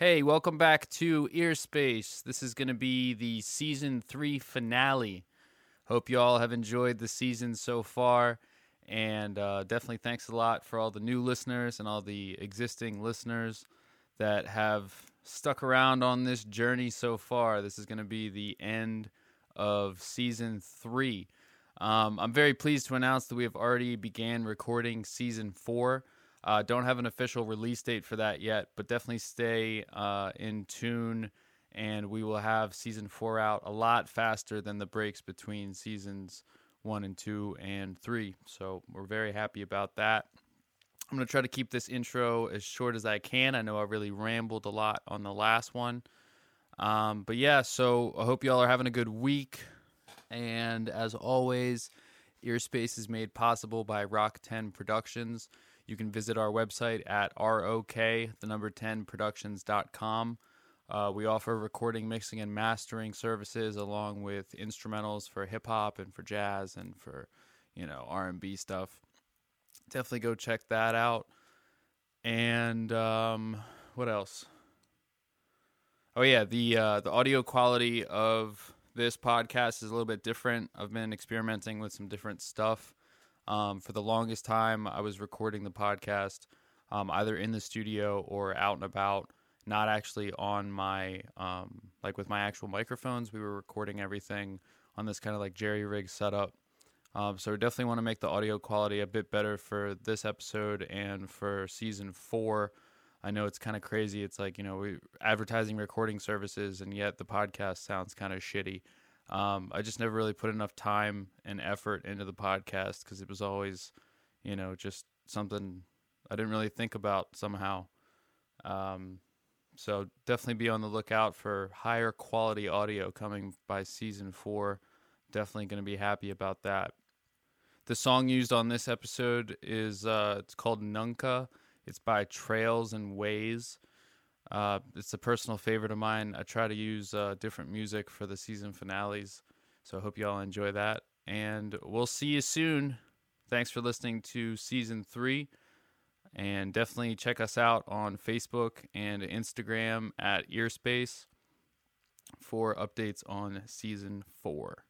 Hey, welcome back to Earspace. This is going to be the season three finale. Hope you all have enjoyed the season so far. And uh, definitely thanks a lot for all the new listeners and all the existing listeners that have stuck around on this journey so far. This is going to be the end of season three. Um, I'm very pleased to announce that we have already began recording season four. Uh, don't have an official release date for that yet, but definitely stay uh, in tune, and we will have season four out a lot faster than the breaks between seasons one and two and three. So we're very happy about that. I'm going to try to keep this intro as short as I can. I know I really rambled a lot on the last one. Um, but yeah, so I hope y'all are having a good week. And as always, Earspace is made possible by Rock 10 Productions. You can visit our website at ROK, the number 10 productions.com. Uh, we offer recording, mixing, and mastering services along with instrumentals for hip hop and for jazz and for, you know, R&B stuff. Definitely go check that out. And um, what else? Oh yeah, the uh, the audio quality of this podcast is a little bit different. I've been experimenting with some different stuff. Um, for the longest time, I was recording the podcast um, either in the studio or out and about, not actually on my um, like with my actual microphones. We were recording everything on this kind of like jerry rig setup. Um, so we definitely want to make the audio quality a bit better for this episode and for season four. I know it's kind of crazy. It's like you know we advertising recording services, and yet the podcast sounds kind of shitty. Um, I just never really put enough time and effort into the podcast because it was always, you know, just something I didn't really think about somehow. Um, so definitely be on the lookout for higher quality audio coming by season four. Definitely going to be happy about that. The song used on this episode is uh, it's called Nunca. It's by Trails and Ways. Uh, it's a personal favorite of mine. I try to use uh, different music for the season finales, so I hope you all enjoy that. And we'll see you soon. Thanks for listening to season three. And definitely check us out on Facebook and Instagram at Earspace for updates on season four.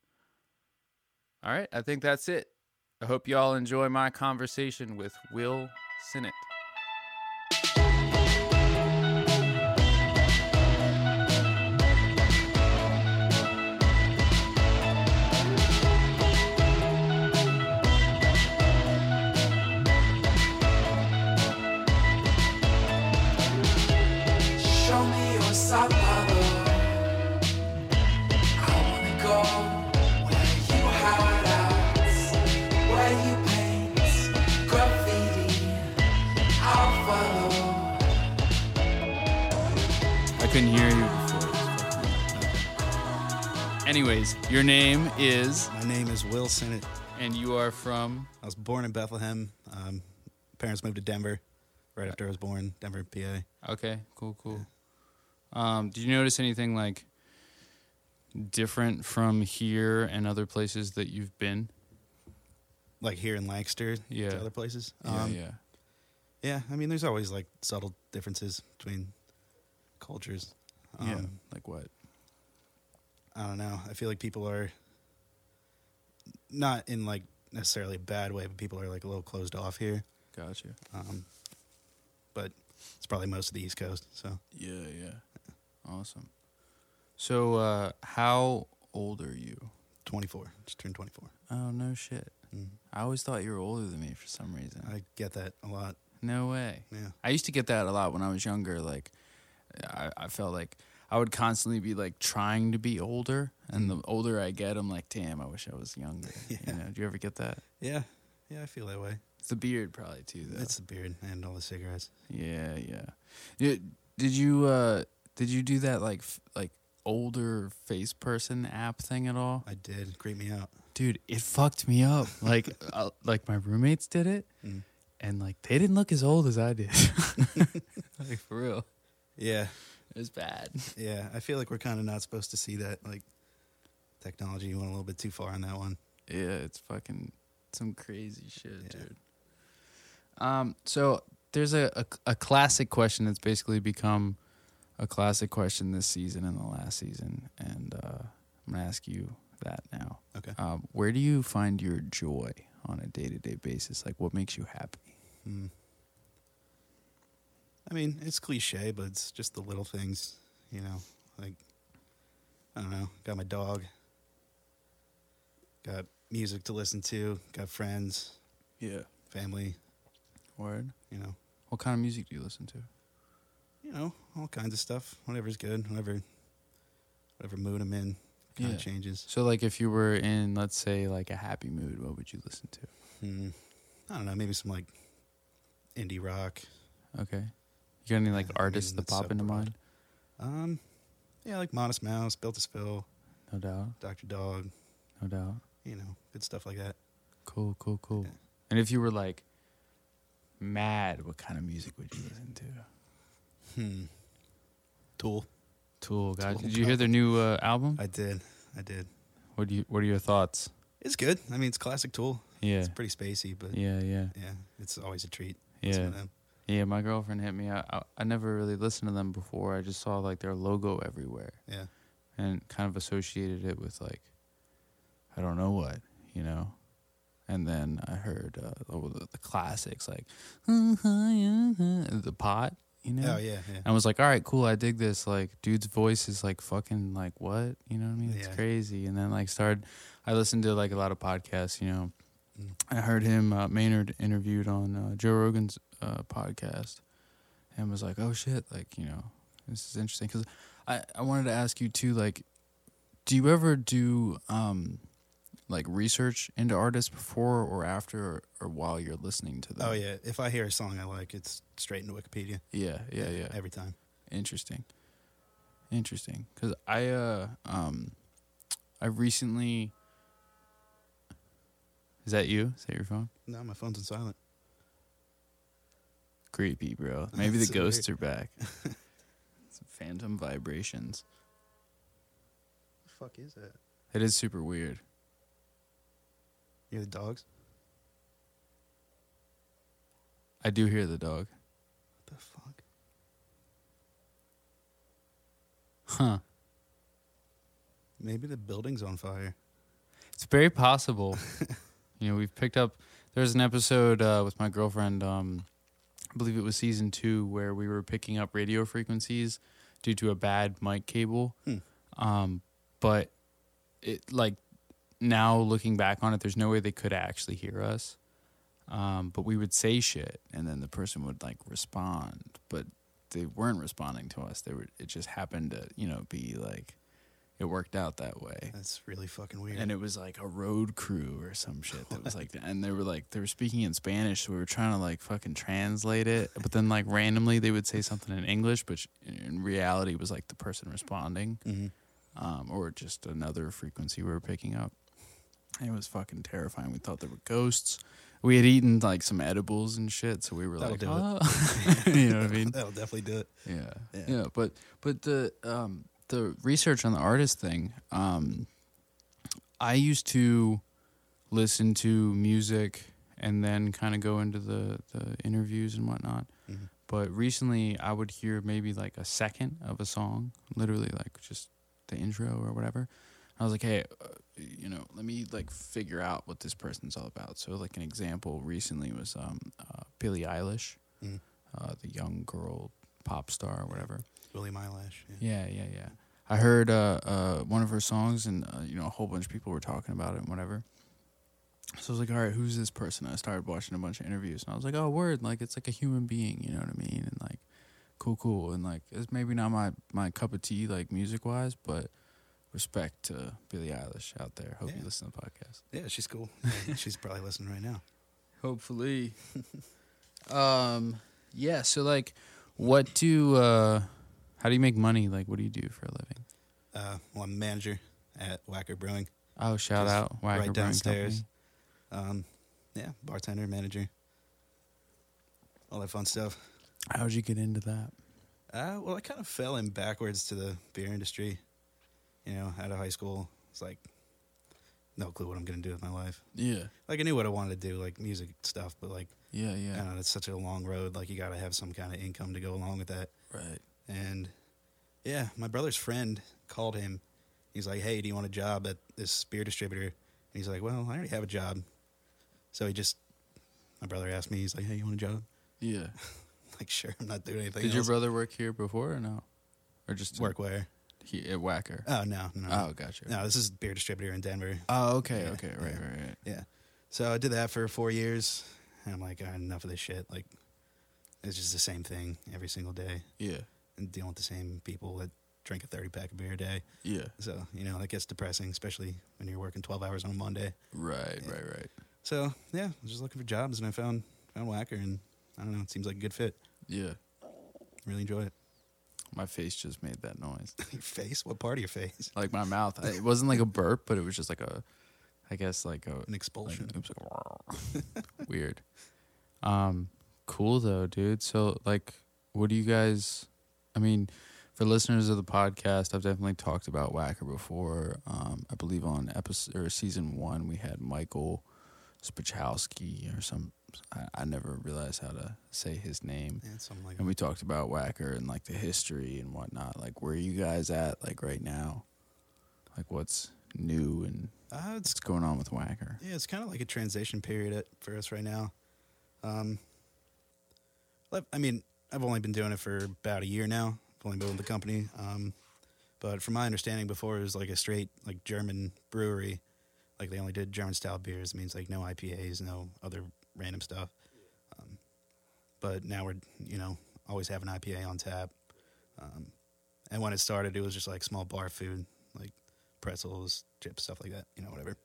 All right, I think that's it. I hope you all enjoy my conversation with Will Sinnott. Your name is, My name is Will Sinnott. and you are from. I was born in Bethlehem. Um, parents moved to Denver right after I was born, Denver, PA. Okay, cool, cool. Um, did you notice anything like different from here and other places that you've been? Like here in Lancaster, Yeah. to other places. Yeah, Um, yeah. yeah. I mean, there's always like subtle differences between cultures. Um, yeah. Like what? I don't know. I feel like people are not in like necessarily a bad way, but people are like a little closed off here. Gotcha. Um, but it's probably most of the East Coast. So Yeah, yeah. Awesome. So, uh, how old are you? 24, just turned 24. Oh no shit. Mm. I always thought you were older than me for some reason. I get that a lot. no way. Yeah. I used to get that a lot when I was younger. Like, I, I felt like I would constantly be like trying to be older, and the older I get, I'm like, damn, I wish I was younger. Yeah. You know? Do you ever get that? Yeah. Yeah, I feel that way. It's the beard, probably too. Though. It's the beard and all the cigarettes. yeah, yeah. Did you uh did you do that like f- like older face person app thing at all? I did. Creep me out. Dude, it fucked me up. Like uh, like my roommates did it, Mm. and like they didn't look as old as I did. like for real, Yeah. It was bad. Yeah. I feel like we're kind of not supposed to see that. Like, technology went a little bit too far on that one. Yeah, it's fucking some crazy shit, Yeah. dude. Um, so there's a, a a classic question that's basically become a classic question this season and the last season, and uh, I'm gonna ask you that now. Okay. Um, where do you find your joy on a day to day basis? Like, what makes you happy? Hmm. I mean, it's cliche, but it's just the little things, you know. Like, I don't know. Got my dog. Got music to listen to. Got friends, Yeah. family. Word. You know, What kind of music do you listen to? you know, all kinds of stuff. Whatever's good. Whatever, whatever mood I'm in, kind Yeah. of changes. So, like, if you were in, let's say, like a happy mood, what would you listen to? Hmm. I don't know. Maybe some like indie rock. Okay. You got any like artists that that's so pop into broad. mind? Um, yeah, like Modest Mouse, Built to Spill, No doubt. Doctor Dog. No doubt. You know, good stuff like that. Cool, cool, cool. Yeah. And if you were like mad, what kind of music would you listen to? Hmm. Tool. Tool, guys. Tool, Did you hear their new uh, album? I did. I did. What do you What are your thoughts? It's good. I mean, it's classic Tool. Yeah, It's pretty spacey, but yeah, yeah, yeah, it's always a treat. yeah. Yeah. My girlfriend hit me. I, I I never really listened to them before. I just saw like their logo everywhere Yeah. and kind of associated it with like I don't know what, you know. And then I heard uh, the, the classics like the pot, you know. Oh yeah, yeah. I was like, all right, cool. I dig this. Like, dude's voice is like fucking like what? You know what I mean? It's Yeah. crazy. And then like started, I listened to like a lot of podcasts. You know, Mm. I heard him uh, Maynard interviewed on uh, Joe Rogan's uh, podcast, and was like, oh shit, like you know, this is interesting because I I wanted to ask you too, like, do you ever do um like research into artists before or after or, or while you're listening to them? Oh yeah. If I hear a song I like, it's straight into Wikipedia. yeah, yeah, yeah. Every time. Interesting. Interesting. Cuz I uh um I recently Is that you? Is that your phone? No, my phone's in silent. Creepy, bro. Maybe the ghosts are back. Some phantom vibrations. the fuck is that? It is super weird. You hear the dogs? I do hear the dog. What the fuck? Huh. Maybe the building's on fire. It's very possible. you know, we've picked up. There's an episode uh, with my girlfriend. Um, I believe it was season two where we were picking up radio frequencies due to a bad mic cable. Hmm. Um, but it like now looking back on it, there's no way they could actually hear us. Um, but we would say shit, and then the person would like respond, but they weren't responding to us. They were. It just happened to you know be like it worked out that way That's really fucking weird. and it was like a road crew or some shit that was like and they were like they were speaking in spanish so we were trying to like fucking translate it but then like randomly they would say something in english but in reality was like the person responding hmm um, or just another frequency we were picking up it was fucking terrifying we thought there were ghosts we had eaten like some edibles and shit so we were That'll like oh. you know what i mean That'll definitely do it. yeah. Yeah. yeah, But but the um the research on the artist thing, um I used to listen to music and then kind of go into the the interviews and whatnot. Mhm. But recently, I would hear maybe like a second of a song, literally like just the intro or whatever. I was like, hey, uh, you know, let me like figure out what this person's all about. So, like an example recently was um, uh, Billie Eilish, Mm. uh, the young girl pop star or whatever. William Eyelash. Yeah. Yeah, yeah, yeah. I heard uh, uh, one of her songs, and uh, you know, a whole bunch of people were talking about it and whatever. So I was like, all right, who's this person? I started watching a bunch of interviews, and I was like, oh, word, like it's like a human being, you know what I mean? And like, cool, cool, and like it's maybe not my my cup of tea, like music wise, but respect to Billie Eilish out there. Hope Yeah. you listen to the podcast. Yeah, she's cool. She's probably listening right now. Hopefully. um. Yeah. So like, what do uh, how do you make money? Like, what do you do for a living? Uh, well, I'm manager at Wacker Brewing. Oh, shout Just out Wacker right downstairs. Um, yeah, bartender, manager, all that fun stuff. How'd you get into that? Uh, well, I kind of fell in backwards to the beer industry. You know, out of high school, it's like no clue what I'm gonna do with my life. Yeah. Like I knew what I wanted to do, like music stuff, but like Yeah. Yeah. don't know, it's such a long road. Like you got to have some kind of income to go along with that. Right. And Yeah, my brother's friend called him. He's like, "Hey, do you want a job at this beer distributor?" And he's like, "Well, I already have a job." So he just, my brother asked me. He's like, "Hey, you want a job?" Yeah. like, sure, I'm not doing anything. Did your brother work here before or no? Or just work where? he, at Wacker? Oh no, no, oh, gotcha. no. This is beer distributor in Denver. Oh, okay, Yeah, okay, right, yeah. right, right. Yeah. So I did that for four years. And I'm like, "Ah, enough of this shit. Like, it's just the same thing every single day, Yeah, and dealing with the same people that drink a 30 pack of beer a day. yeah. So you know that gets depressing, especially when you're working 12 hours on a Monday. Right, Yeah. right, right. So yeah, I was just looking for jobs, and I found found Wacker, and I don't know, it seems like a good fit. Yeah. Really enjoy it. My face just made that noise. Your face? What part of your face? Like my mouth. I- It wasn't like a burp, but it was just like a, I guess like a An like, expulsion. it was like, weird. Um, cool though, dude. So like, what do you guys? I mean, for listeners of the podcast, I've definitely talked about Wacker before. Um, I believe on episode or season one we had Michael Spachowski or some. I, I never realized how to say his name. yeah, something like And we talked about Wacker and like the history and whatnot. Like, where are you guys at like right now? Like, what's new and uh, it's what's going on with Wacker? yeah, it's kind of like a transition period at, for us right now. Um, I mean, I've only been doing it for about a year now. I've only been with the company. Um, but from my understanding, before it was like a straight like German brewery, like they only did German style beers. It means like no IPAs, no other random stuff. Um, but now we're you know always have an IPA on tap. Um, and when it started, it was just like small bar food, like pretzels, chips, stuff like that. You know, whatever.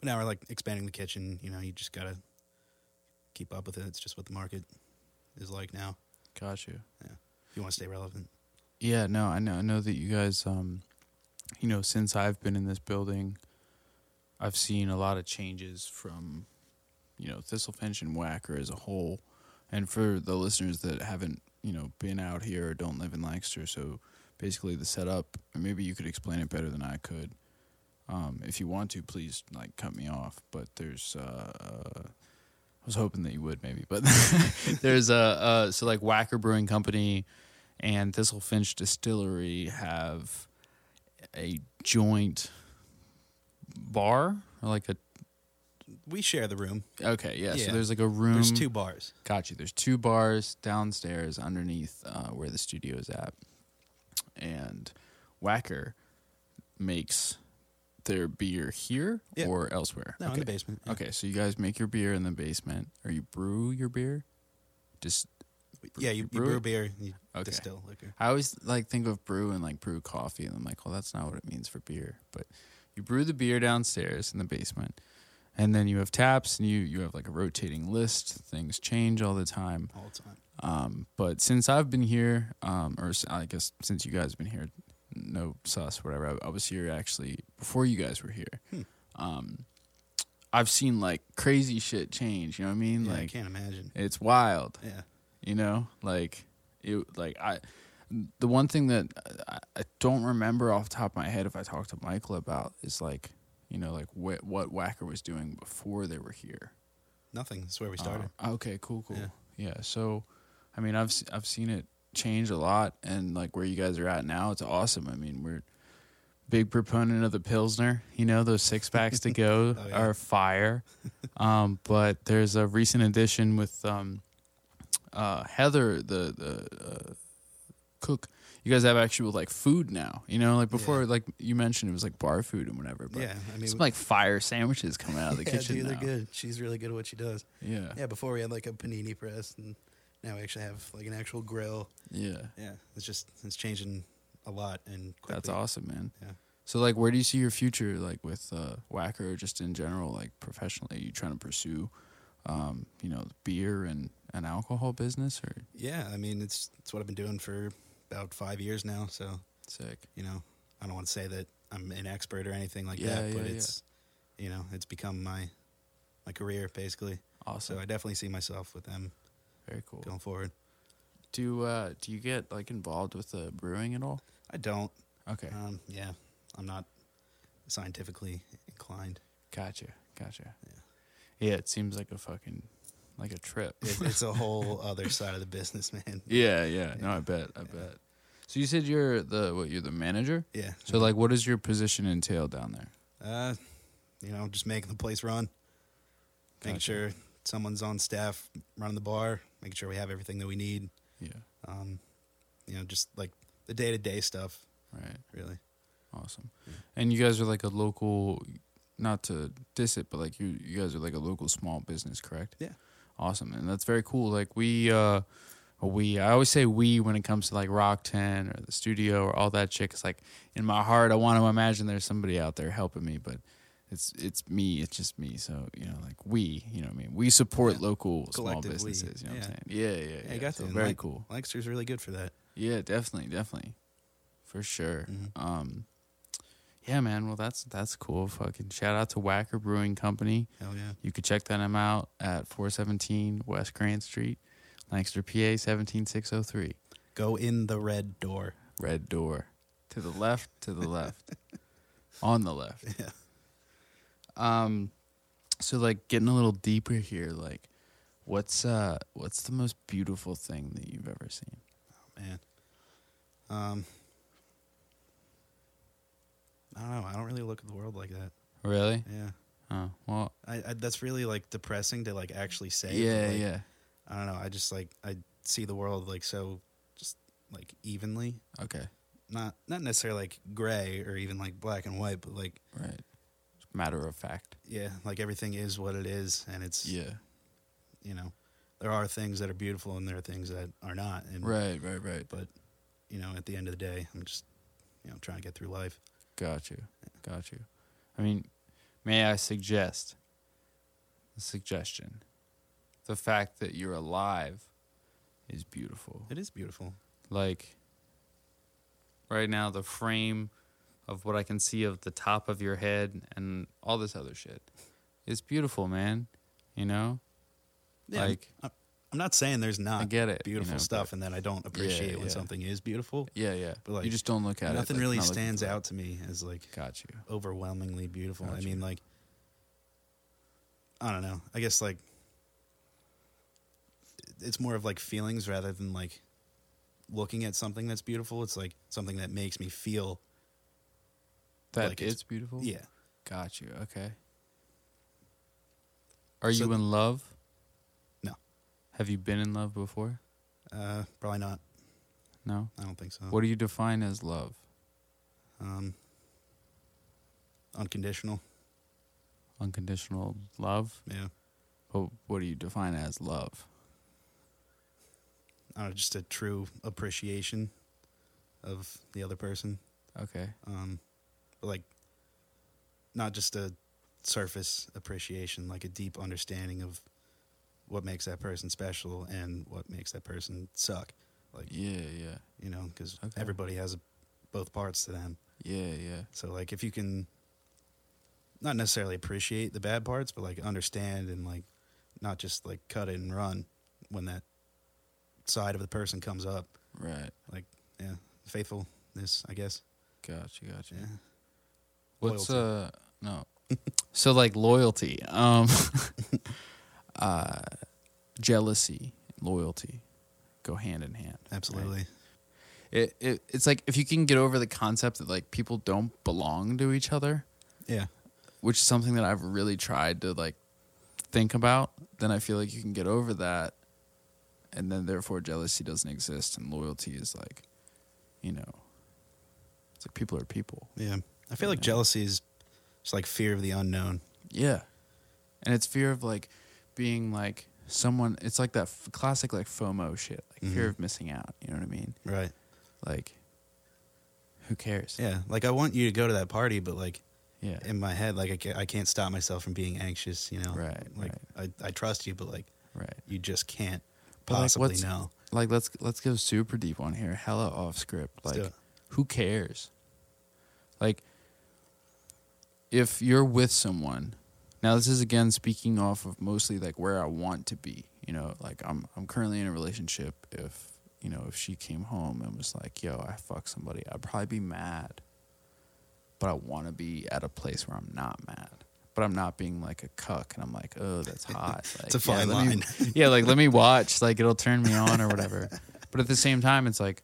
But now we're like expanding the kitchen. You know, you just gotta keep up with it. It's just what the market is like now. Got you. If you want to stay relevant. Yeah, no, I know. I know that you guys, um, you know, since I've been in this building, I've seen a lot of changes from, you know, Thistlefinch and Wacker as a whole. And for the listeners that haven't, you know, been out here or don't live in Lancaster, so basically the setup, maybe you could explain it better than I could. Um, if you want to, please like cut me off. But there's, uh, was hoping that you would maybe, but there's a uh, so like Wacker Brewing Company and Thistlefinch Distillery have a joint bar or like a We share the room. okay yeah, so there's like a room There's two bars. got you there's two bars downstairs underneath uh, where the studio is at and Wacker makes their beer here Yeah. or elsewhere No, okay. in the basement. yeah. okay so you guys make your beer in the basement or you brew your beer just Yeah, you, You you brew brew beer, you Okay. distill liquor. I always like think of brew and like brew coffee, and I'm like, well, that's not what it means for beer. But you brew the beer downstairs in the basement, and then you have taps, and you you have like a rotating list. Things change all the time. all the time. Um, but since I've been here, um, or I guess since you guys have been here, no sus, whatever. I, I was here actually before you guys were here. Hmm. Um, I've seen like crazy shit change. You know what I mean? Yeah, I like can't imagine. it's wild Yeah. you know like it like i the one thing that I, I don't remember off the top of my head if i talked to michael about is like you know like what what wacker was doing before they were here Nothing. That's where we started. Uh, okay cool cool Yeah. yeah. so i mean i've i've seen it change a lot and like where you guys are at now it's awesome i mean we're big proponent of the pilsner you know those six packs to go Oh, yeah. are fire um but there's a recent addition with um uh heather the the uh, cook you guys have actual like food now you know like before Yeah. like you mentioned it was like bar food and whatever but yeah, I mean, some like fire sandwiches coming out of the yeah, kitchen dude, they're good. She's really good at what she does. yeah Yeah, before we had like a panini press, and now we actually have like an actual grill. yeah Yeah, it's just it's changing a lot and quickly. That's awesome, man. Yeah. So like where do you see your future like with uh Wacker or just in general, like professionally? Are you trying to pursue um, you know, beer and an alcohol business or Yeah, I mean it's it's what I've been doing for about five years now. So sick? you know, I don't want to say that I'm an expert or anything like Yeah, that, but yeah, yeah. it's you know it's become my my career basically. Awesome. So I definitely see myself with them Very cool. going forward. Do uh do you get like involved with the brewing at all? I don't. Okay. Um, yeah, I'm not scientifically inclined. Gotcha. Gotcha. Yeah. Yeah, it seems like a fucking like a trip. It, it's a whole other side of the business, man. yeah, yeah. No, I bet. I bet. So you said you're the what? You're the manager. Yeah. So like, what does your position entail down there? Uh, you know, just making the place run, making sure someone's on staff running the bar, making sure we have everything that we need. Yeah. Um, you know, just like the day to day stuff, Right. really. Awesome. And you guys are like a local, not to diss it, but like you, you guys are like a local small business, correct? Yeah. Awesome, and that's very cool. Like we, uh, we, I always say we when it comes to like Rock Ten or the studio or all that shit. Cause like in my heart, I want to imagine there's somebody out there helping me, but it's it's me. It's just me. So you know, like we, you know, what I mean, we support Yeah. local small businesses. You know what I'm saying? Yeah, yeah, yeah. Yeah, you got so very cool. Lancaster's really good for that. Yeah, definitely, definitely, for sure. Mhm. Um, yeah, man. Well, that's that's cool. Fucking shout out to Wacker Brewing Company. Hell yeah. You could check them out at 417 West Grant Street, Lancaster, PA 17603. Go in the red door. Red door, to the left, to the left, on the left. Yeah. Um, so like getting a little deeper here, like, what's uh, what's the most beautiful thing that you've ever seen? Oh man. Um, I don't know. I don't really look at the world like that. Really? Yeah. Oh, well, I, I that's really like depressing to like actually say. yeah, like, yeah. I don't know. I just like I see the world like so just like evenly. Okay, Not not necessarily like gray or even like black and white, but like right. Matter of fact. yeah, like everything is what it is, and it's Yeah. you know there are things that are beautiful and there are things that are not. And Right, right, right. but you know at the end of the day, I'm just you know trying to get through life. Got you. Got you. I mean, may I suggest a suggestion? The fact that you're alive is beautiful. It is beautiful. Like right now the frame of what I can see of the top of your head and all this other shit It's beautiful, man. You know? Yeah, Like I'm, not saying there's not I get it. you beautiful know, stuff and that I don't appreciate when yeah. something is beautiful. Yeah, yeah. But, like, you just don't look at it. Nothing like, really stands out to me as like Got you. overwhelmingly beautiful. I Gotcha. mean, like, I don't know. I guess like it's more of like feelings rather than like looking at something that's beautiful. It's like something that makes me feel. That Like, it's- it's beautiful? Yeah, Got you. Okay. Are So- you in love? No. Have you been in love before? uh, probably not. No. I don't think so. What do you define as love? Um, unconditional. Unconditional love? Yeah, But what do you define as love? I don't know, just a true appreciation of the other person. Okay. um, like not just a surface appreciation, like a deep understanding of what makes that person special and what makes that person suck. Like Yeah, yeah. you know, because Okay. everybody has a, both parts to them. Yeah, yeah. So like if you can not necessarily appreciate the bad parts, but like understand and like not just like cut it and run when that side of the person comes up. Right. Like yeah, faithfulness, I guess. Gotcha, gotcha. Yeah. What's Loyalty. uh no. so like loyalty. Um uh jealousy, loyalty go hand in hand. right? Absolutely. It, it it's like if you can get over the concept that like people don't belong to each other, Yeah. which is something that I've really tried to like think about, then I feel like you can get over that and then therefore jealousy doesn't exist and loyalty is like you know it's like people are people. Yeah. I feel like jealousy is just like fear of the unknown. Yeah. And it's fear of like being like someone it's like that f- classic like FOMO shit, like fear Mhm. of missing out, you know what I mean? Right. Like who cares? Yeah. Like I want you to go to that party, but like Yeah. in my head, like I can't, I can't stop myself from being anxious, you know? Right, Like I, I trust you, but like Right. you just can't But, like, possibly what's- know. Like let's let's go super deep on here. Hella off script. Let's do Like it. who cares? Like if you're with someone now this is again speaking off of mostly like where I want to be. You know, like I'm I'm currently in a relationship. If you know, if she came home and was like, yo, I fuck somebody, I'd probably be mad. But I wanna be at a place where I'm not mad. But I'm not being like a cuck and I'm like, oh, that's hot. Like, It's a fine me- line. yeah, like let me watch, like it'll turn me on or whatever. But at the same time, it's like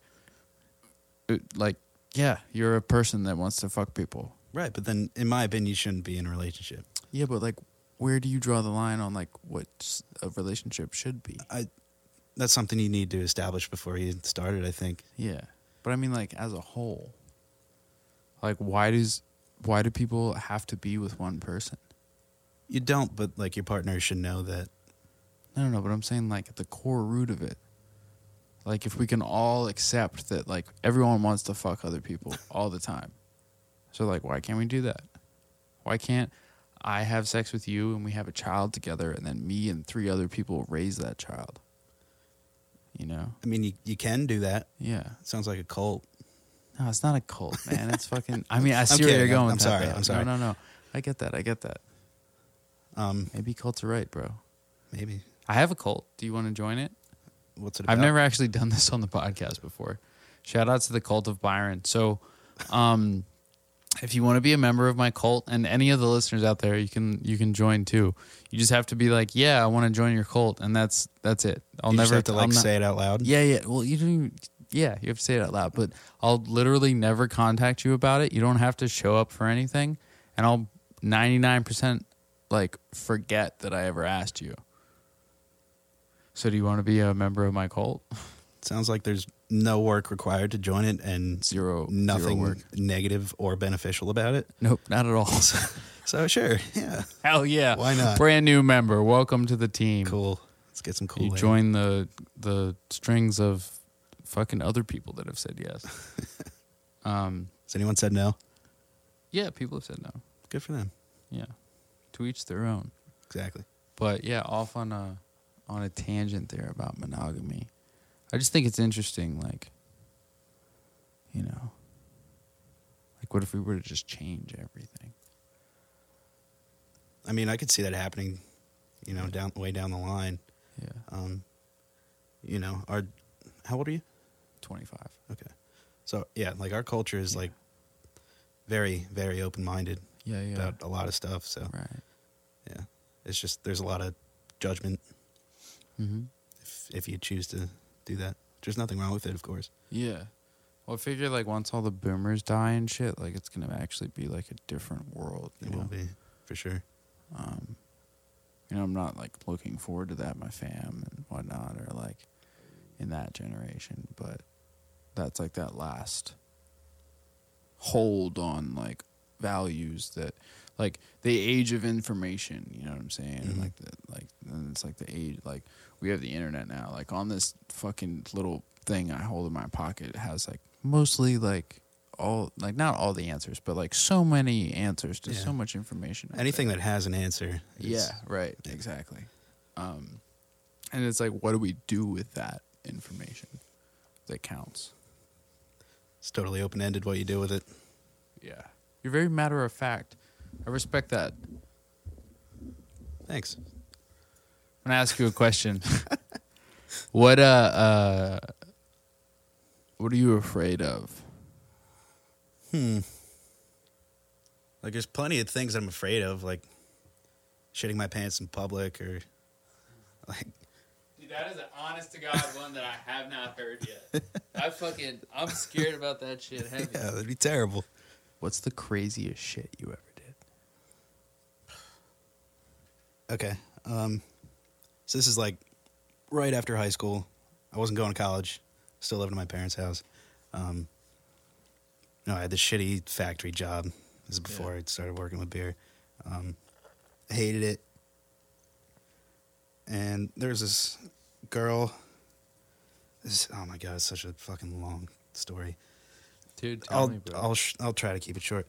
uh, like yeah, you're a person that wants to fuck people. Right, but then in my opinion, you shouldn't be in a relationship. Yeah, but like, where do you draw the line on like what a relationship should be? I, That's something you need to establish before you start it. I think. Yeah, but I mean, like as a whole, like why does why do people have to be with one person? You don't, but like your partner should know that. No, no, no. But I'm saying like at the core root of it. Like if we can all accept that like everyone wants to fuck other people all the time. So like why can't we do that? Why can't I have sex with you and we have a child together and then me and three other people raise that child? You know? I mean, you, you can do that. Yeah. Sounds like a cult. No, it's not a cult, man. It's fucking I mean, I see where you're going I'm that, sorry. I'm sorry. No, no, no. I get that. I get that. Um, Maybe cults are right, bro. maybe. I have a cult. Do you want to join it? What's it about? I've never actually done this on the podcast before. Shout out to the cult of Byron. So, um, if you want to be a member of my cult, and any of the listeners out there, you can you can join too. You just have to be like, yeah, I want to join your cult, and that's that's it. I'll you never have to like not- say it out loud. Yeah, yeah. Well, you don't. Even, yeah, you have to say it out loud, but I'll literally never contact you about it. You don't have to show up for anything, and I'll ninety nine percent like forget that I ever asked you. So, do you want to be a member of my cult? Sounds like there's no work required to join it, and Zero, nothing zero work. negative or beneficial about it. Nope, not at all. So sure, yeah, Hell yeah! Why not? Brand new member, welcome to the team. cool. Let's get some cool. You air. join the the strings of fucking other people that have said yes. um, Has anyone said no? yeah, people have said no. Good for them. Yeah, to each their own. Exactly. But yeah, off on a on a tangent there about monogamy. I just think it's interesting, like, you know, like what if we were to just change everything? I mean, I could see that happening. You know, down way down the line. Yeah, Um, you know, our how old are you? twenty five. Okay, so yeah, like our culture is like very, very open minded Yeah, yeah. about a lot of stuff. So right. yeah, it's just there's a lot of judgment Mm-hmm. if if you choose to do that. There's nothing wrong with it, of course. Yeah. Well, I figure like once all the boomers die and shit, like it's gonna actually be like a different world. You It know? will be for sure. Um, you know, I'm not like looking forward to that, my fam and whatnot, or like in that generation, but that's like that last hold on like values that like the age of information you know what i'm saying Mhm. like the like and it's like the age like we have the internet now like on this fucking little thing i hold in my pocket it has like mostly like all like not all the answers but like so many answers to Yeah. so much information Anything there. that has an answer. is- yeah right exactly um and it's like what do we do with that information that counts it's totally open ended what you do with it. yeah you're very matter of fact i respect that Thanks. I'm gonna ask you a question. what uh uh what are you afraid of? Hmm. Like, there's plenty of things I'm afraid of, like shitting my pants in public or like Dude, that is an honest to God one that I have not heard yet. I fucking, I'm scared about that shit heavy. yeah, that'd be terrible. What's the craziest shit you ever did? Okay. Um, so this is like right after high school. I wasn't going to college. Still living in my parents' house. Um, no, I had this shitty factory job. This is before I started working with beer. Um, I hated it. And there's this girl. This, oh my god, it's such a fucking long story. Dude, I'll me. I'll sh- I'll try to keep it short.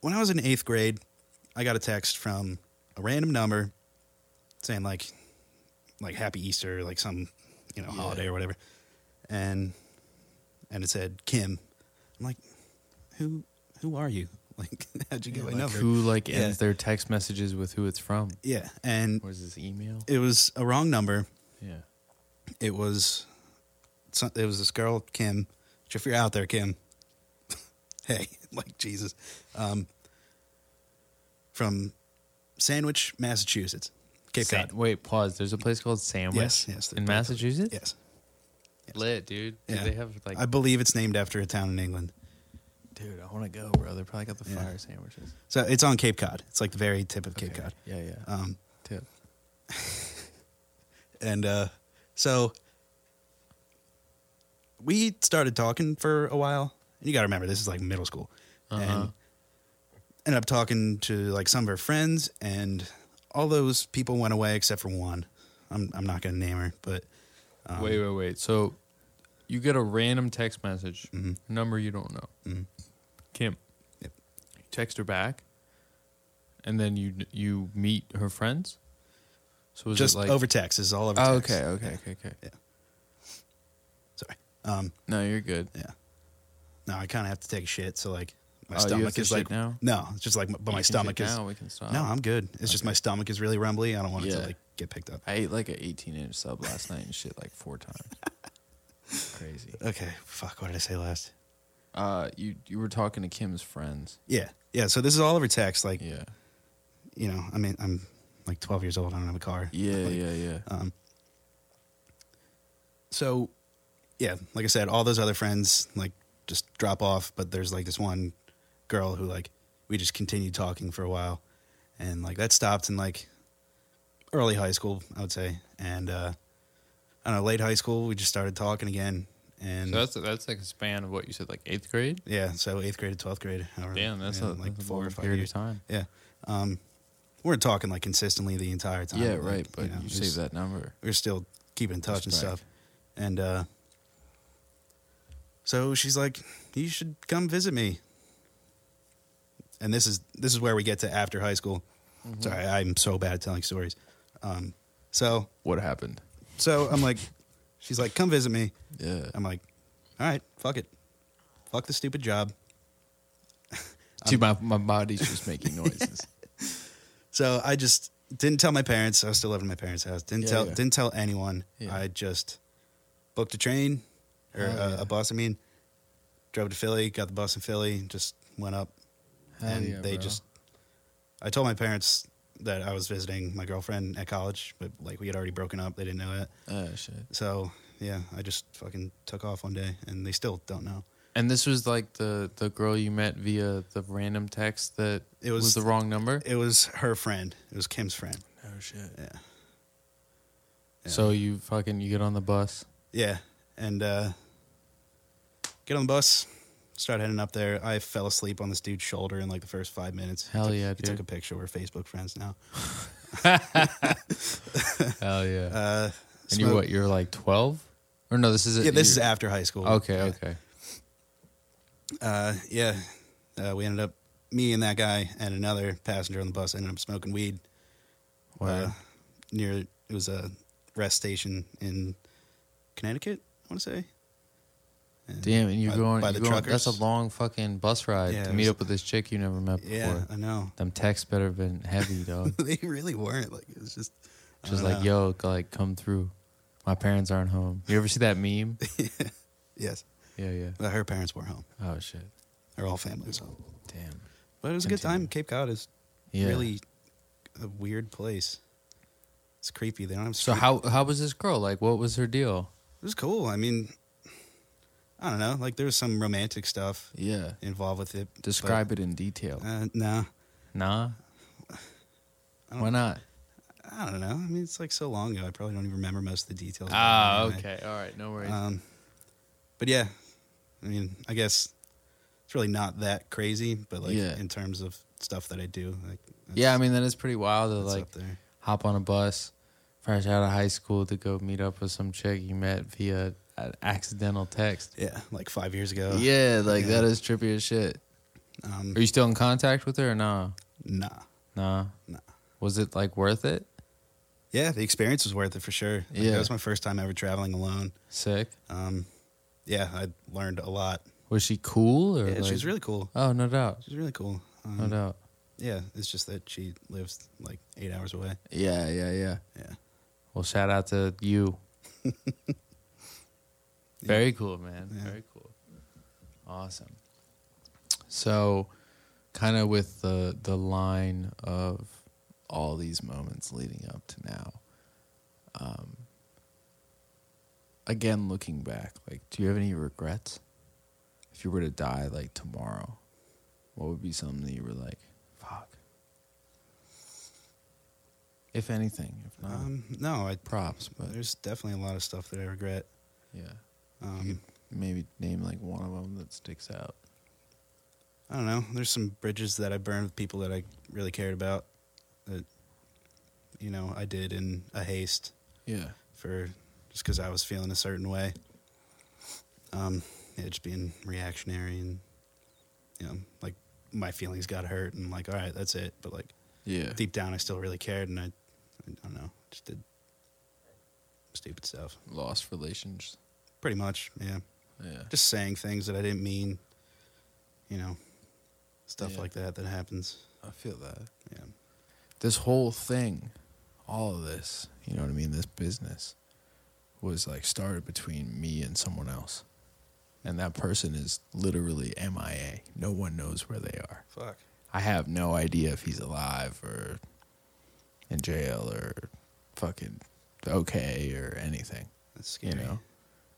When I was in eighth grade, I got a text from a random number saying like like Happy Easter, like some you know Yeah. holiday or whatever, and and it said Kim. I'm like, who who are you? Like, how'd you get my like number? who like Yeah. ends their text messages with who it's from? Yeah, and was this email? it was a wrong number. Yeah. It was it was this girl Kim. Which if you're out there, Kim, hey, like Jesus, um, from Sandwich, Massachusetts, Cape Sa- Cod. wait, pause. There's a place called Sandwich Yes, yes, in. Massachusetts. Yes, Lit, dude. Do Yeah. they have like I believe it's named after a town in England. dude, I wanna go, bro. They probably got the Yeah. fire sandwiches. So it's on Cape Cod. It's like the very tip of Cape Okay. Cod. Yeah, yeah. Um, Tip. and uh, so we started talking for a while. And you got to remember, this is like middle school. Uh-huh. And ended up talking to like some of her friends, and all those people went away except for one. I'm I'm not going to name her, but um, wait, wait, wait. So you get a random text message, Mhm. number you don't know. Mhm. Kim. Yep. You text her back, and then you you meet her friends. So was just like over text. Is all over. Oh, text. okay, okay, okay, okay. Sorry. Um, No, you're good. Yeah. No, I kind of have to take a shit, so like my Oh, stomach is like now? no, it's just like but You my stomach is now, we can stop. no, I'm good. It's just my stomach is really rumbly. I don't want it Yeah. to like get picked up. I ate like an 18 inch sub last night and shit like four times. Crazy. Okay, fuck. What did I say last? Uh, you you were talking to Kim's friends. Yeah, yeah. So this is all over text. Like Yeah. you know, I mean, I'm like 12 years old. I don't have a car. Yeah, Like, yeah, yeah. Um, so, yeah, like I said, all those other friends like just drop off, but there's like this one girl who like we just continued talking for a while, and like that stopped in like early high school, I would say, and uh, I don't know, late high school we just started talking again, and So that's that's like a span of what you said, like eighth grade. yeah, so eighth grade to twelfth grade, however, Damn, that's yeah, a, like that's a four or five period years. of time. Yeah, um, we weren't talking like consistently the entire time. Yeah, like, right. But know, you, it saved that number. we are still keeping in touch and Respect. stuff. And uh, so she's like, "You should come visit me." And this is this is where we get to after high school. Mm-hmm. Sorry, I'm so bad at telling stories. Um, so What happened? so I'm like, she's like, "Come visit me." Yeah. I'm like, "All right, fuck it, fuck the stupid job." Dude, my my body's just making noises. So I just didn't tell my parents. I was still living in my parents' house. Didn't Yeah, tell yeah. didn't tell anyone. Yeah. I just booked a train or Oh, a, a bus. I mean, drove to Philly, got the bus in Philly, just went up, and yeah, they bro. just. I told my parents that I was visiting my girlfriend at college, but like we had already broken up. They didn't know that. Oh shit. So yeah, I just fucking took off one day, and they still don't know. And this was like the the girl you met via the random text that It was, was- the wrong number. It was her friend. It was Kim's friend. Oh shit. Yeah. Yeah. So you fucking you get on the bus. Yeah, and uh, get on the bus, start heading up there. I fell asleep on this dude's shoulder in like the first five minutes. Hell Took- yeah, he took a picture. We're Facebook friends now. Hell yeah. Uh, and you're what? You're like twelve? Or no? This is Yeah, this is after high school. Okay, Yeah. okay. Uh, yeah, uh, we ended up me and that guy and another passenger on the bus ended up smoking weed. Wow. Uh, near it was a rest station in Connecticut. I want to say. And Damn, and you're by- going. by you're the going that's a long fucking bus ride Yeah, to it meet was- up with this chick you never met before. Yeah, I know. Them texts better have been heavy, dog. they really weren't. Like it was just. I Just don't like, know. yo, like come through. My parents aren't home. You ever see that meme? Yes. Yeah, yeah. Well, her parents were home. Oh shit. Her whole family was home. Damn. But it was a good Continue. time. Cape Cod is Yeah. really a weird place. It's creepy. They don't have. So street- how how was this girl? Like, what was her deal? It was cool. I mean, I don't know. Like there was some romantic stuff Yeah. involved with it. Describe it in detail. Uh, nah, Nah. I don't- Why not? I don't know. I mean, it's like so long ago. I probably don't even remember most of the details. about Ah, it anyway. okay. All right. No worries. Um, but yeah, I mean, I guess it's really not that crazy. But like Yeah. in terms of stuff that I do, like that's- yeah, I mean that is pretty wild to that's like up there. hop on a bus fresh out of high school to go meet up with some chick you met via an accidental text. Yeah, like five years ago. Yeah, like Yeah. that is trippy as shit. Um, Are you still in contact with her or nah? nah. Nah. Nah. Was it like worth it? Yeah, the experience was worth it for sure. Like, Yeah. that was my first time ever traveling alone. Sick. Um, yeah, I learned a lot. Was she cool or Yeah, like, she was really cool. Oh, no doubt. She was really cool. Um, No doubt. Yeah, it's just that she lives like eight hours away. Yeah, yeah, yeah. Yeah. Well, shout out to you. Very cool, man. Yeah. Very cool. Awesome. So, kind of with the the line of all these moments leading up to now, um, again, looking back, like, do you have any regrets? If you were to die like tomorrow, what would be something that you were like, fuck? If anything, if not, Um, no, I props, but there's definitely a lot of stuff that I regret. yeah, Um, maybe name like one of them that sticks out. I don't know. There's some bridges that I burned with people that I really cared about. That you know I did in a haste Yeah, for just because I was feeling a certain way. Um, yeah, just being reactionary and you know, like my feelings got hurt and like, all right, that's it. But like yeah, deep down, I still really cared, and I, I don't know, just did stupid stuff. lost relations. Pretty much, yeah. Yeah, Just saying things that I didn't mean. You know, stuff Yeah. like that that happens. I feel that. Yeah. this whole thing, all of this, you know what I mean? This business was like started between me and someone else. And that person is literally MIA. No one knows where they are. Fuck. I have no idea if he's alive or in jail or fucking okay or anything, That's you know?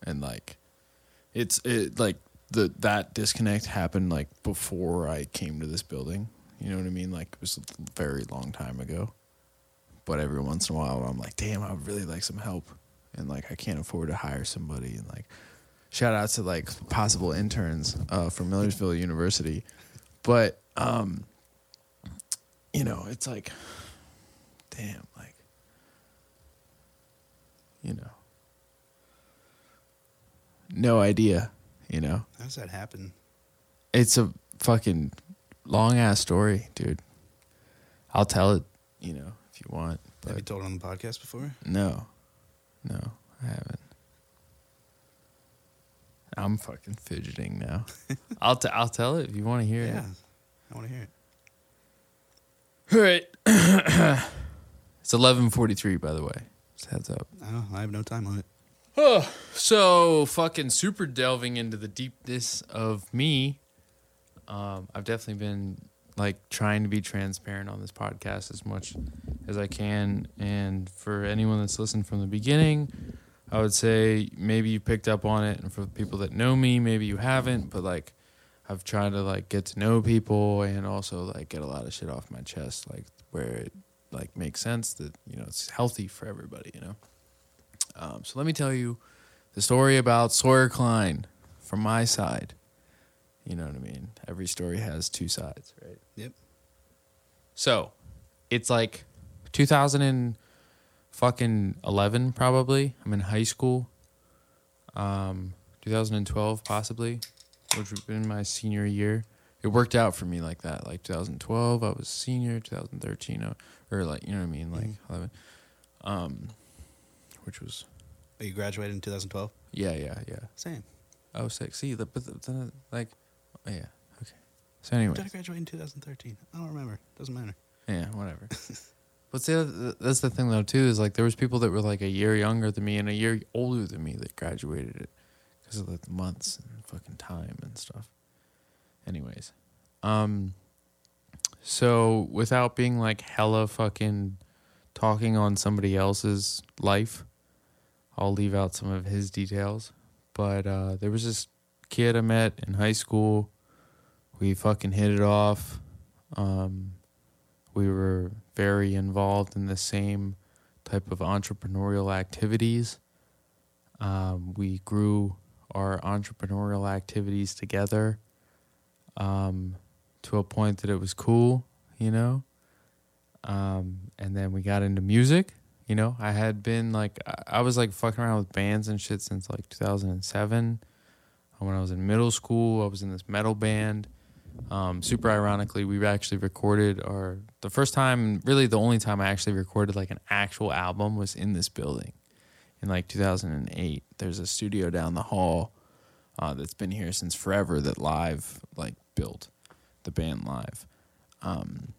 And like it's it like the that disconnect happened like before I came to this building. You know what I mean? Like it was a very long time ago. But every once in a while I'm like, damn, I would really like some help. And like I can't afford to hire somebody and like shout out to like possible interns uh, from Millersville University. But um you know, it's like damn, like you know. No idea, you know How does that happen? it's a fucking long ass story, dude. I'll tell it, you know, if you want. Have you told it on the podcast before? no, no, I haven't. I'm fucking fidgeting now. I'll t- I'll tell it if you want to hear Yeah. it. Yeah, I want to hear it. All right. it's 11:43, by the way. Just heads up. Oh, I have no time limit. Oh, so fucking super delving into the deepness of me. Um, I've definitely been like trying to be transparent on this podcast as much as I can. And for anyone that's listened from the beginning, I would say maybe you picked up on it. And for people that know me, maybe you haven't. But like, I've tried to like get to know people and also like get a lot of shit off my chest, like where it like makes sense that you know it's healthy for everybody. You know. Um, so let me tell you the story about Sawyer Klein from my side. You know what I mean? Every story has two sides, right? Yep. So it's like 2000 and fucking 11 probably. I'm in high school. Um, 2012 possibly, which would have been my senior year. It worked out for me like that. Like 2012, I was senior. 2013, uh, or like you know what I mean, like 11. Um, which was But you graduated in 2012? yeah, yeah, yeah. Same. Oh, six. See, the, but the, the, like, oh, yeah, okay. So anyway, Did I graduate in 2013? I don't remember. Doesn't matter. yeah, whatever. but see, that's the thing though too is like there was people that were like a year younger than me and a year older than me that graduated it because of the months and fucking time and stuff. Anyways, um, so without being like hella fucking talking on somebody else's life, I'll leave out some of his details. But uh, there was this kid I met in high school. We fucking hit it off. Um, we were very involved in the same type of entrepreneurial activities. Um, we grew our entrepreneurial activities together um, to a point that it was cool, you know. Um, and then we got into music. You know, I had been like, I- was like fucking around with bands and shit since like 2007. When I was in middle school, I was in this metal band. Um, super ironically, we actually recorded our the first time, really the only time I actually recorded like an actual album was in this building in like 2008. There's a studio down the hall uh, that's been here since forever that Live like built the band Live, um,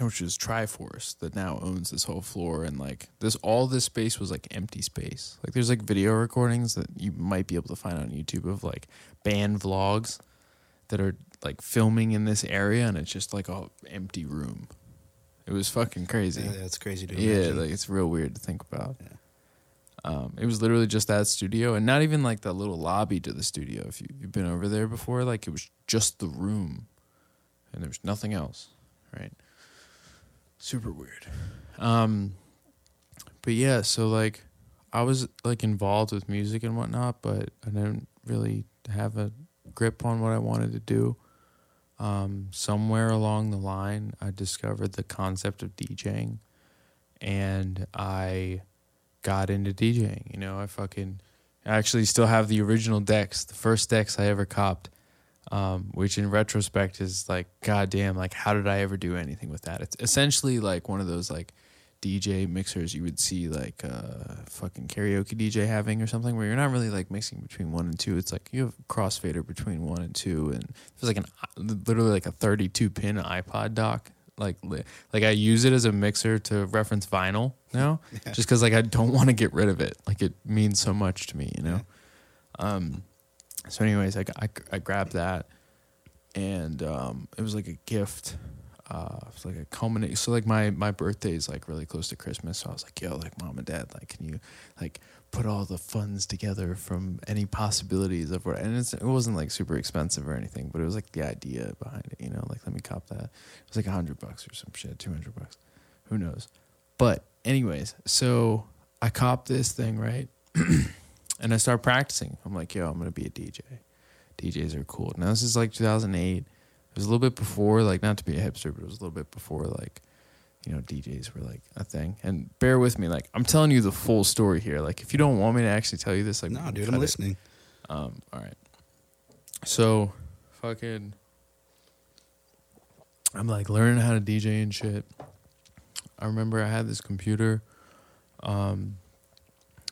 which is Triforce that now owns this whole floor and like this all this space was like empty space. Like there's like video recordings that you might be able to find on YouTube of like band vlogs that are like filming in this area and it's just like a empty room. It was fucking crazy. Yeah, that's crazy to Yeah, like it's real weird to think about. Yeah. Um, it was literally just that studio, and not even like the little lobby to the studio. If you, you've been over there before, like it was just the room, and there was nothing else, right? Super weird. Um, but yeah, so like I was like involved with music and whatnot, but I didn't really have a grip on what I wanted to do. Um, somewhere along the line, I discovered the concept of DJing, and I got into DJing. You know, I fucking I actually still have the original decks, the first decks I ever copped. Um, which in retrospect is like, goddamn, like how did I ever do anything with that? It's essentially like one of those like DJ mixers you would see like uh fucking karaoke DJ having or something where you're not really like mixing between one and two. It's like you have crossfader between one and two, and there's like an literally like a 32 pin iPod dock. Like li- like I use it as a mixer to reference vinyl now, just because like I don't want to get rid of it. Like it means so much to me, you know. Um. So, anyways, I, I, I grabbed that, and um, it was like a gift uh it's like a culminate so like my my birthday is like really close to christmas so i was like yo like mom and dad like can you like put all the funds together from any possibilities of what and it wasn't like super expensive or anything but it was like the idea behind it you know like let me cop that. It was like a hundred bucks or some shit 200 bucks who knows? But anyways so i copped this thing right and i start practicing i'm like yo i'm gonna be a dj djs are cool now this is like 2008 it was a little bit before, like, not to be a hipster, but it was a little bit before, like, you know, DJs were like a thing. And bear with me, like, I'm telling you the full story here. Like, if you don't want me to actually tell you this, like, No, dude, I'm it. listening. Um, all right. So, fucking, I'm like learning how to DJ and shit. I remember I had this computer, um,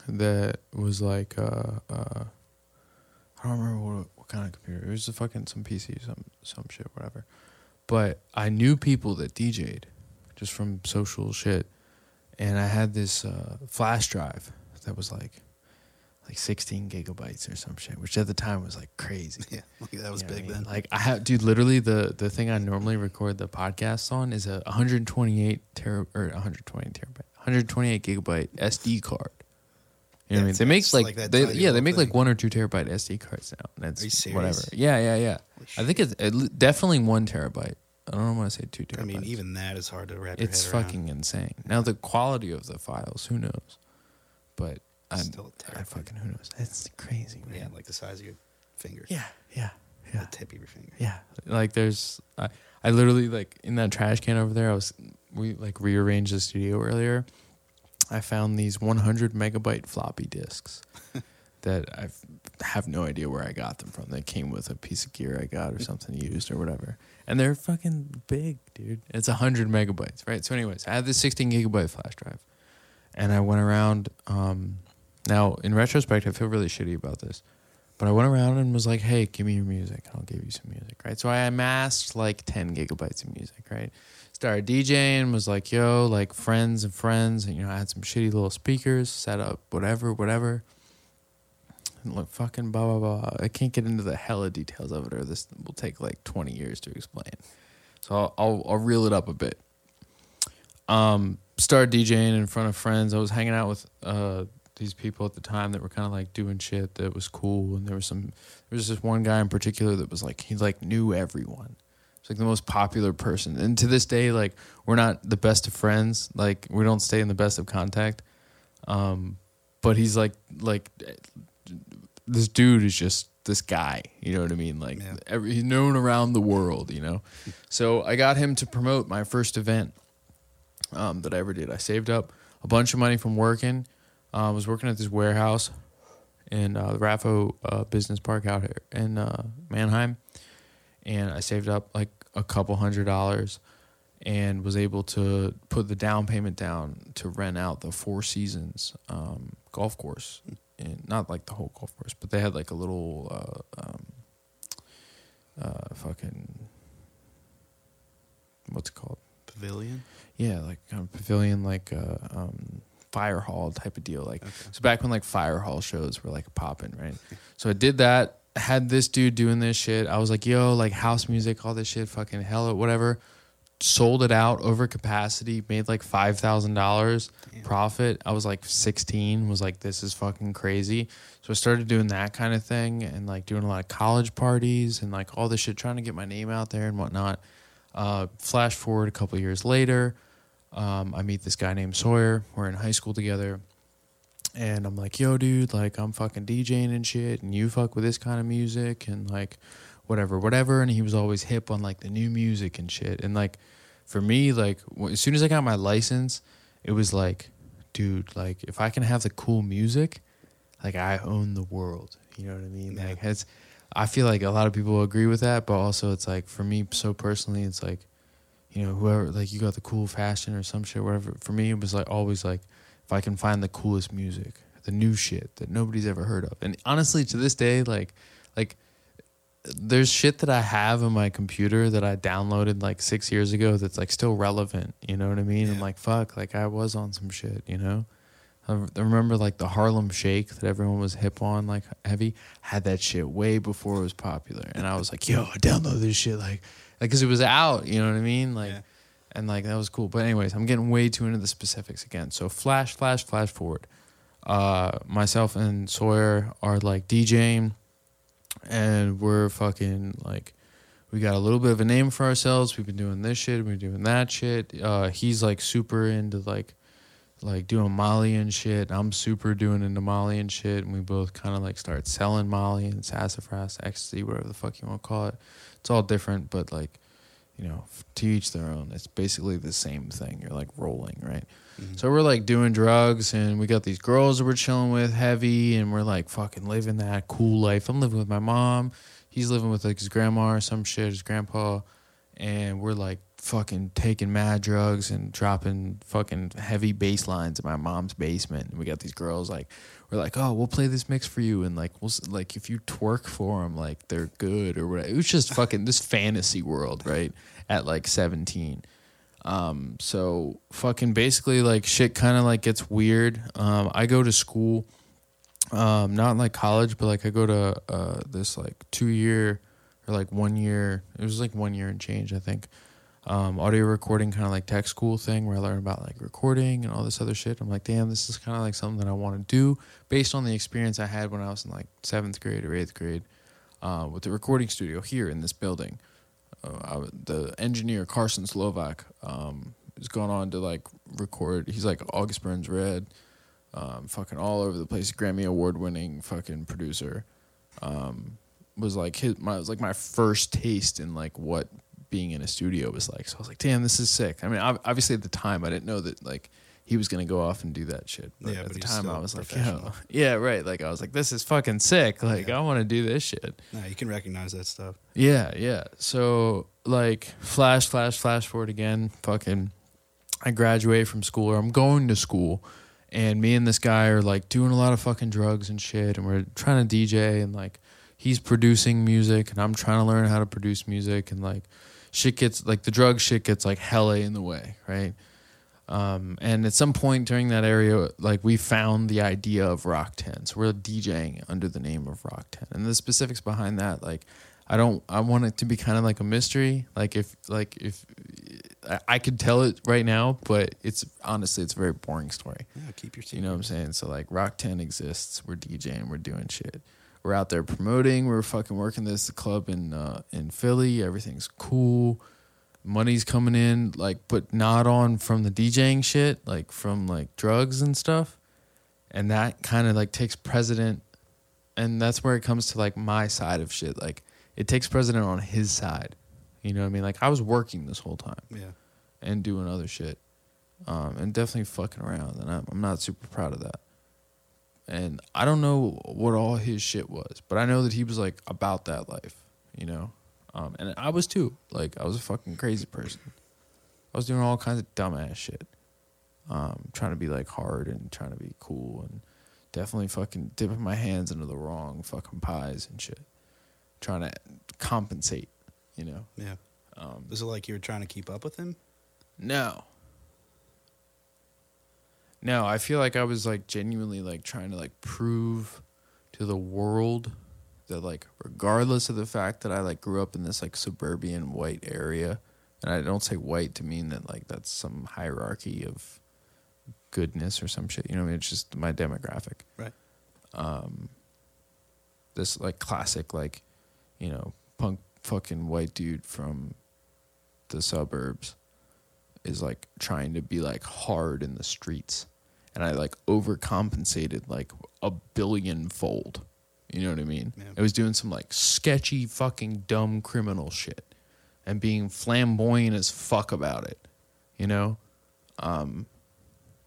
that was like, uh, uh, I don't remember what, what kind of computer. It was a fucking some PC, some some shit, whatever. But I knew people that DJ'd just from social shit, and I had this uh, flash drive that was like like 16 gigabytes or some shit, which at the time was like crazy. Yeah, like, that was You know big I mean? then. Like I have, dude. Literally, the the thing I normally record the podcast on is a 128 tera or 120 terabyte, 128 gigabyte SD card. You know what I mean? They make like, like they yeah they make like one or two terabyte SD cards now. That's Are you serious? whatever. Yeah, yeah, yeah. I think it's le- definitely one terabyte. I don't want to say two terabytes. I mean, even that is hard to wrap your it's head around. fucking insane. Now the quality of the files, who knows? But I, Still I fucking who knows? It's crazy. Man. Yeah, like the size of your fingers. yeah, yeah, yeah. The tip of your finger. Yeah, like there's, I, I literally like in that trash can over there. I was we like rearranged the studio earlier. I found these 100 megabyte floppy disks that I have no idea where I got them from. They came with a piece of gear I got or something used or whatever, and they're fucking big, dude. It's 100 megabytes, right? So, anyways, I had this 16 gigabyte flash drive, and I went around. Um, now, in retrospect, I feel really shitty about this. But I went around and was like, hey, give me your music. and I'll give you some music, right? So I amassed like 10 gigabytes of music, right? Started DJing, was like, yo, like friends and friends. And, you know, I had some shitty little speakers, set up whatever, whatever. And look, fucking blah, blah, blah. I can't get into the hella details of it, or this will take like 20 years to explain. So I'll, I'll, I'll reel it up a bit. Um, started DJing in front of friends. I was hanging out with uh, these people at the time that were kind of like doing shit that was cool, and there was some. There was this one guy in particular that was like he like knew everyone. Like the most popular person, and to this day, like we're not the best of friends. Like we don't stay in the best of contact. Um, but he's like like this dude is just this guy. You know what I mean? Like Yeah. every, he's known around the world. You know. So I got him to promote my first event um, that I ever did. I saved up a bunch of money from working. Uh, I was working at this warehouse in uh, the Raffo uh, Business Park out here in uh, Manheim, and I saved up like a couple hundred dollars and was able to put the down payment down to rent out the Four Seasons um, golf course, and not like the whole golf course, but they had like a little uh, um, uh, fucking what's it called? Pavilion. Yeah, like kind of pavilion, like uh, um, fire hall type of deal. Like Okay. so back when like fire hall shows were like popping, right? So I did that. Had this dude doing this shit. I was like, yo, like house music, all this shit, fucking hell, whatever. sold it out over capacity, made like five thousand dollars profit. I was like sixteen, was like, this is fucking crazy. So I started doing that kind of thing and like doing a lot of college parties and like all this shit, trying to get my name out there and whatnot. Uh, flash forward a couple years later, um, I meet this guy named Sawyer. We're in high school together. And I'm like, yo, dude, like, I'm fucking DJing and shit, and you fuck with this kind of music, and like, whatever, whatever. And he was always hip on like the new music and shit. And like, for me, like, w- as soon as I got my license, it was like, dude, like, if I can have the cool music, like, I own the world. You know what I mean? Yeah. Like, it's, I feel like a lot of people agree with that, but also it's like, for me, so personally, it's like, you know, whoever, like, you got the cool fashion or some shit, whatever. For me, it was like always like, if I can find the coolest music, the new shit that nobody's ever heard of. And honestly, to this day, like, like, there's shit that I have on my computer that I downloaded like six years ago that's like still relevant. You know what I mean? I'm like, fuck, like I was on some shit, you know? I remember like the Harlem Shake that everyone was hip on, like heavy, had that shit way before it was popular. And I was like, yo, I downloaded this shit, like, like, cause it was out, you know what I mean? Like, Yeah. And like that was cool. But anyways, I'm getting way too into the specifics again. So flash, flash, flash forward. Uh, myself and Sawyer are like DJing, and we're fucking like, we got a little bit of a name for ourselves. We've been doing this shit. We're doing that shit. Uh, he's like super into like, like doing Molly and shit. I'm super doing into Molly and shit. And we both kind of like start selling Molly and sassafras, ecstasy, whatever the fuck you want to call it. It's all different, but like, you know, to each their own. It's basically the same thing. You're like rolling, right? Mhm. So we're like doing drugs, and we got these girls that we're chilling with heavy, and we're like fucking living that cool life. I'm living with my mom. He's living with like his grandma or some shit, his grandpa, and we're like fucking taking mad drugs and dropping fucking heavy bass lines in my mom's basement. And we got these girls like, we're like, oh, we'll play this mix for you, and like we'll like if you twerk for them, like they're good or whatever. It was just fucking this fantasy world, right? At like 17. Um, so fucking basically like shit kind of like gets weird. Um, I go to school, um, not like college, but like I go to uh this like two year or like one year. It was like one year and change, I think. Um, audio recording kind of like tech school thing where I learned about like recording and all this other shit. I'm like, damn, this is kind of like something that I want to do based on the experience I had when I was in like seventh grade or eighth grade uh, with the recording studio here in this building uh, I, the engineer Carson Slovak um, has gone on to like record. He's like August Burns Red, um, fucking all over the place. Grammy award winning fucking producer. Um, was like his my was like my first taste in like what being in a studio was like. So I was like, damn, this is sick. I mean, obviously at the time I didn't know that like he was gonna go off and do that shit. But Yeah, at but the time I was like, yo, yeah, right. Like I was like, this is fucking sick. Like Yeah. I want to do this shit. No, you can recognize that stuff. Yeah, yeah. So like flash, flash, flash forward again. Fucking, I graduate from school or I'm going to school, and me and this guy are like doing a lot of fucking drugs and shit, and we're trying to DJ and like he's producing music and I'm trying to learn how to produce music and like shit gets like the drug shit gets like hella in the way, right? Um, and at some point during that area, like we found the idea of Rock 10. So we're DJing under the name of Rock 10. And the specifics behind that, like, I don't, I want it to be kind of like a mystery. Like, if, like, if I, could tell it right now, but it's honestly, it's a very boring story. Yeah, keep your You know what I'm saying? So like Rock 10 exists. We're DJing, we're doing shit. We're out there promoting, we're fucking working this club in uh in Philly. Everything's cool. Money's coming in, like but not on from the DJing shit, like from like drugs and stuff. And that kind of like takes precedent and that's where it comes to like my side of shit. Like it takes precedent on his side. You know what I mean? Like I was working this whole time Yeah. and doing other shit, um, and definitely fucking around. And I'm, I'm not super proud of that. And I don't know what all his shit was, but I know that he was like about that life, you know. Um, and I was too. Like I was a fucking crazy person. I was doing all kinds of dumbass shit, um, trying to be like hard and trying to be cool, and definitely fucking dipping my hands into the wrong fucking pies and shit, trying to compensate, you know. Yeah. Um, Was it like you were trying to keep up with him? no. No, I feel like I was like genuinely like trying to like prove to the world that like regardless of the fact that I like grew up in this like suburban white area and I don't say white to mean that like that's some hierarchy of goodness or some shit. You know, what I mean, it's just my demographic. Right. Um, this like classic like, you know, punk fucking white dude from the suburbs is like trying to be like hard in the streets, and I like overcompensated like a billion fold. You know what I mean? Yeah. I was doing some like sketchy fucking dumb criminal shit and being flamboyant as fuck about it. You know? Um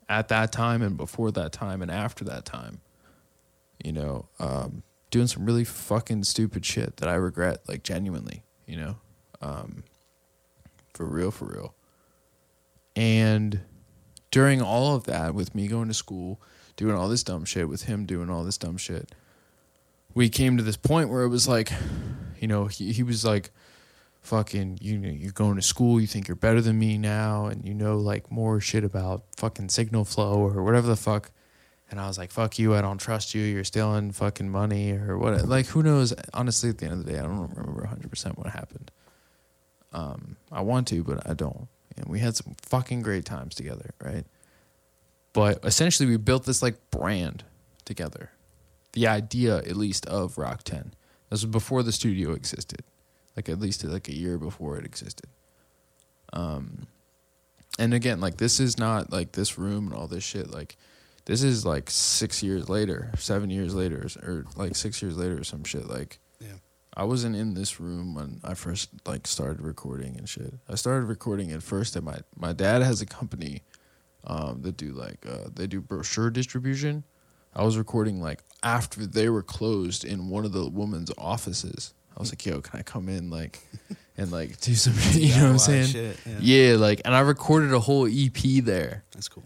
at that time and before that time and after that time. You know, um doing some really fucking stupid shit that I regret like genuinely, you know? Um for real for real. And during all of that with me going to school, doing all this dumb shit with him doing all this dumb shit, we came to this point where it was like, you know, he, he was like, fucking, you know, you're going to school, you think you're better than me now, and you know, like, more shit about fucking signal flow or whatever the fuck. And I was like, fuck you, I don't trust you, you're stealing fucking money or what. Like, who knows? Honestly, at the end of the day, I don't remember 100% what happened. Um, I want to, but I don't. And we had some fucking great times together, right? But essentially, we built this like brand together the idea at least of Rock 10. This was before the studio existed. Like at least like a year before it existed. Um and again, like this is not like this room and all this shit like this is like 6 years later, 7 years later or like 6 years later or some shit like. I wasn't in this room when I first like started recording and shit. I started recording at first at my my dad has a company um that do like uh they do brochure distribution. I was recording like after they were closed in one of the woman's offices. I was like, "Yo, can I come in like and like do some you know what I'm saying?" shit, yeah. yeah, like and I recorded a whole EP there That's cool.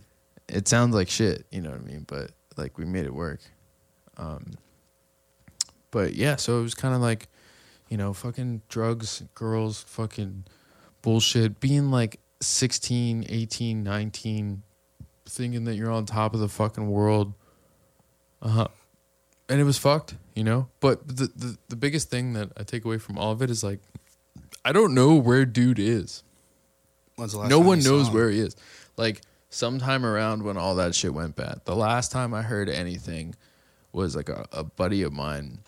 it sounds like shit, you know what I mean? But like we made it work. Um but yeah, so it was kind of like, you know, fucking drugs, girls, fucking bullshit, being like 16, 18, 19, thinking that you're on top of the fucking world. Uh-huh. And it was fucked, you know? But the, the the biggest thing that I take away from all of it is like I don't know where dude is When's the last no one knows where he is. Like sometime around when all that shit went bad. The last time I heard anything was like a, a buddy of mine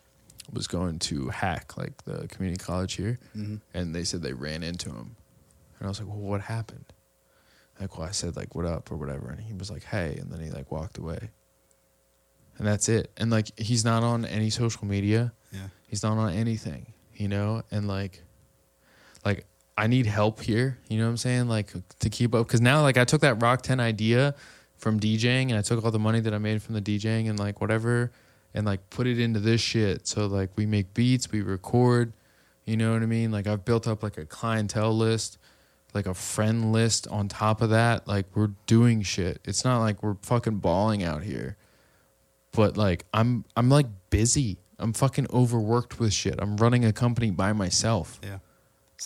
was going to hack like the community college here, Mhm. and they said they ran into him, and I was like, "Well, what happened?" Like, well, I said like, "What up?" or whatever, and he was like, "Hey," and then he like walked away, and that's it. And like, he's not on any social media. Yeah. He's not on anything, you know, and like, like I need help here. You know what I'm saying? Like to keep up because now like I took that Rock Ten idea from DJing and I took all the money that I made from the DJing and like whatever and like put it into this shit. So like we make beats, we record. You know what I mean? Like I've built up like a clientele list, like a friend list on top of that. Like we're doing shit. It's not like we're fucking balling out here but like I'm I'm like busy. I'm fucking overworked with shit. I'm running a company by myself. Yeah.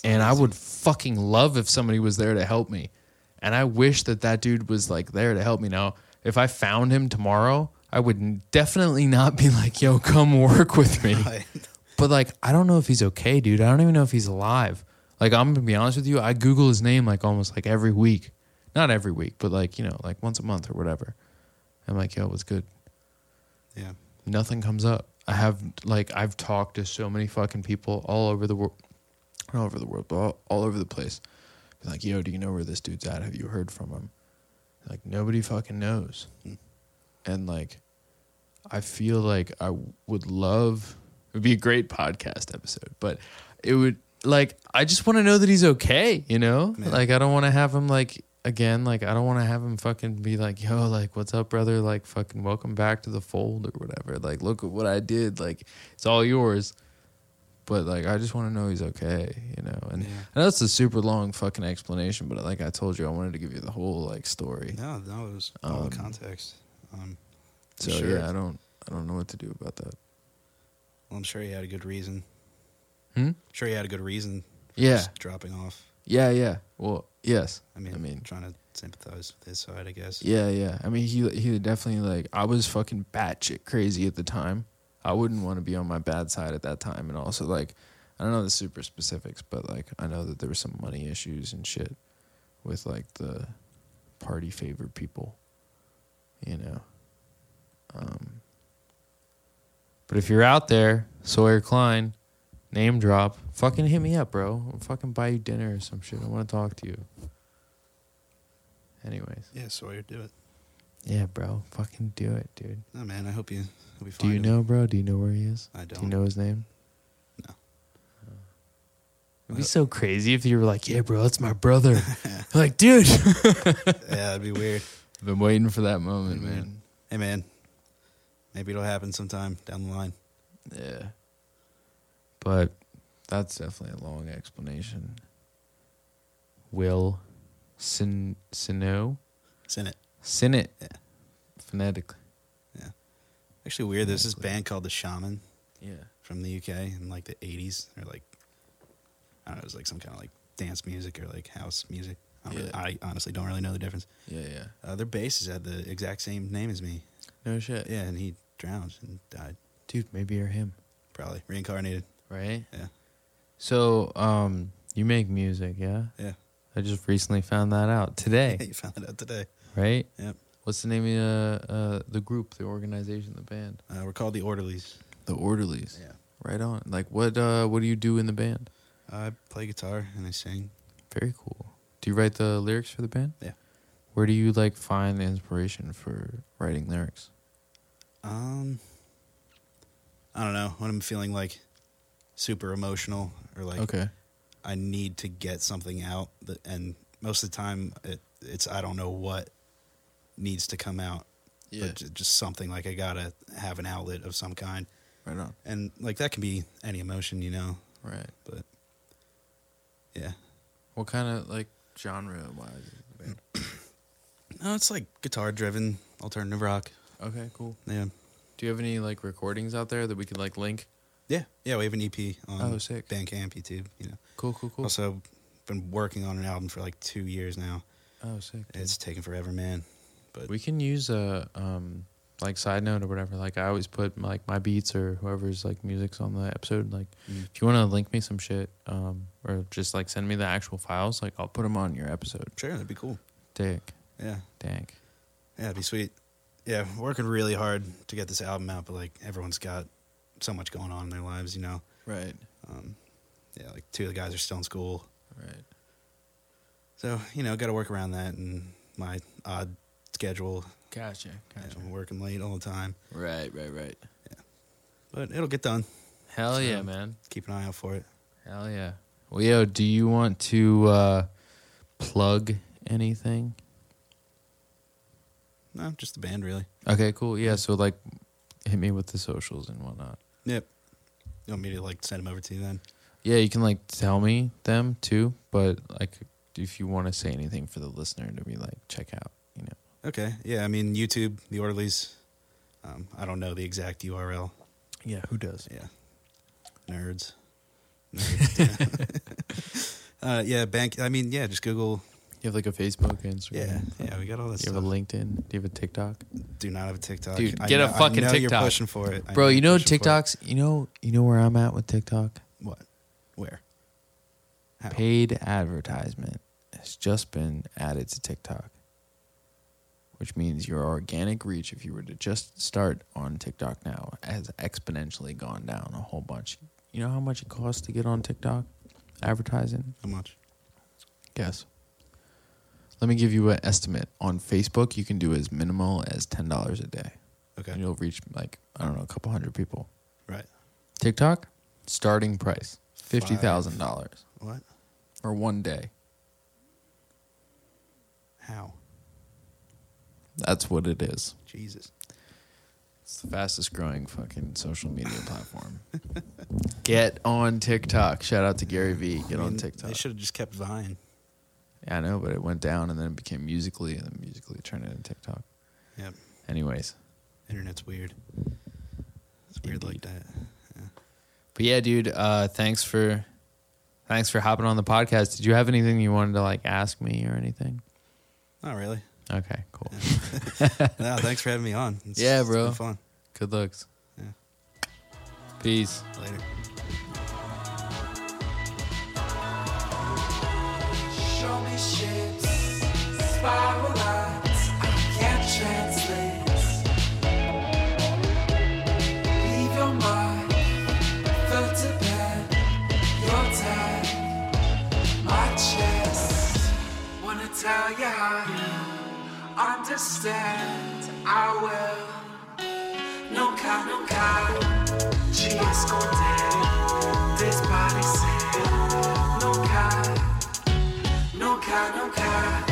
And I would fucking love if somebody was there to help me. And I wish that that dude was like there to help me. Now, if I found him tomorrow, I would definitely not be like, "Yo, come work with me." Right. But like, I don't know if he's okay, dude. I don't even know if he's alive. Like, I'm gonna be honest with you. I Google his name like almost like every week, not every week, but like you know, like once a month or whatever. I'm like, yo, what's good? Yeah. Nothing comes up. I have like I've talked to so many fucking people all over the world, all over the world, but all, all over the place. Be like, yo, do you know where this dude's at? Have you heard from him? Like nobody fucking knows. Hmm. And like, I feel like I would love. It would be a great podcast episode, but it would like I just want to know that he's okay. You know, Yeah. like I don't want to have him like again. Like I don't want to have him fucking be like, yo, like what's up, brother? Like fucking welcome back to the fold or whatever. Like look at what I did. Like it's all yours. But like I just want to know he's okay. You know, and Yeah. I know it's a super long fucking explanation, but like I told you, I wanted to give you the whole like story. No, no, it was all Um, the context. Um, So sure. yeah, I don't, I don't know what to do about that. well, I'm sure he had a good reason. Hmm? sure he had a good reason for Yeah. just dropping off. Yeah, yeah. Well, yes. I mean, I mean- trying to sympathize with his side, I guess. Yeah, yeah. I mean, he he definitely like I was fucking batshit crazy at the time. I wouldn't want to be on my bad side at that time, and also like I don't know the super specifics, but like I know that there were some money issues and shit with like the party favored people, you know. Um, but if you're out there, Sawyer Klein, name drop, fucking hit me up, bro. I'll fucking buy you dinner or some shit. I want to talk to you. Anyways, Yeah, Sawyer, do it. yeah, bro, fucking do it, dude. No, man, I hope you. Hope you Do you him. know, bro? Do you know where he is? I don't. don't. you know his name? No. It'd be so crazy if you were like, "Yeah, bro, that's my brother." like, dude, yeah, that'd be weird. Been waiting for that moment, Mhm. man. Hey, man, maybe it'll happen sometime down the line. Yeah, but that's definitely a long explanation. Will Sin Sino it. Sinnit Yeah. phonetically. Yeah. Actually, weird. There's this band called the Shamen Yeah. from the UK in like the 80s, or like I don't know, it was like some kind of like dance music or like house music. I, don't really, Yeah. I honestly don't really know the difference. Yeah, yeah. Uh, their bassist had the exact same name as me. No shit. Yeah, and he drowned and died. Dude, maybe you're him, Probably reincarnated. right? Yeah. So, um, you make music, yeah? Yeah. I just recently found that out today, you found it out today. right? Yep. What's the name of uh, uh, the group, the organization, the band? Uh, we're called the Orderlies. The Orderlies. Yeah. Right on. Like, what? Uh, what do you do in the band? I play guitar and I sing. Very cool. Do you write the lyrics for the band? Yeah. Where do you like find the inspiration for writing lyrics? Um, I don't know when I'm feeling like super emotional or like okay. I need to get something out, that, and most of the time it, it's I don't know what needs to come out, Yeah. but just something like I gotta have an outlet of some kind, Right on. and like that can be any emotion, you know. Right. But yeah, What kind of like genre wise no, it's like guitar driven alternative rock. Okay, cool. Yeah, Do you have any like recordings out there that we could like link? yeah, yeah. We have an EP on Oh, sick. Bandcamp, YouTube. You know, Cool, cool, cool. also been working on an album for like two years now. oh, sick. dude. It's taken forever, man. But We can use a um like side note or whatever. Like I always put like my beats or whoever's like music's on the episode. Like Mm. if you want to link me some shit, um, or just like send me the actual files, like I'll put them on your episode. sure, that'd be cool. Dick, Yeah. dank. Yeah, it'd be sweet. Yeah, working really hard to get this album out, but like everyone's got so much going on in their lives, you know. Right, Um, yeah, like two of the guys are still in school, right. so you know, got to work around that and my odd schedule. Gotcha, You know, I'm working late all the time, Right, right, right. Yeah. but it'll get done. Hell So- yeah, man. Keep an eye out for it. Hell yeah. Leo, do you want to uh, plug anything? No, just the band, really. Okay, cool. Yeah, so like, hit me with the socials and whatnot. Yep. You want me to like send them over to you then? Yeah, you can like tell me them too, but like, if you want to say anything for the listener to be like, check out, you. Okay. Yeah, I mean YouTube, the Orderlies. Um, I don't know the exact URL. Yeah, who does? Yeah. Nerds. Nerds. uh, yeah, bank. I mean, yeah, just Google. You have like a Facebook, and Instagram. Yeah, yeah, we got all that You stuff. have a LinkedIn? Do you have a TikTok? Do not have a TikTok. Dude, get a fucking know TikTok. You're pushing for it, I Bro, you know for it. TikToks. You know, you know where I'm at with TikTok. What? Where? How? Paid advertisement has just been added to TikTok, which means your organic reach, if you were to just start on TikTok now, has exponentially gone down a whole bunch. You know how much it costs to get on TikTok advertising? How much? Guess. Let me give you an estimate. On Facebook, you can do as minimal as ten dollars a day. Okay. And you'll reach like I don't know, a couple hundred people. Right. TikTok, starting price fifty thousand dollars What? or one day. How? That's what it is. Jesus. It's the fastest growing fucking social media platform. Get on TikTok. Shout out to Gary Vee. Get I on TikTok. They should have just kept Vine. Yeah, I know, but it went down and then it became Musical.ly and then Musical.ly turned into TikTok. Yep. Anyways. Internet's weird. It's weird like that. But yeah, dude, uh, thanks for thanks for hopping on the podcast. Did you have anything you wanted to like ask me or anything? Not really. Okay, cool. no, thanks for having me on. It's, yeah, bro. It's fun. Good looks. Yeah. Peace. Later. Show me ships, spiral. I can't translate. tell how understand. I will. Nunca, nunca te esconder desparecer. Nunca, nunca, nunca.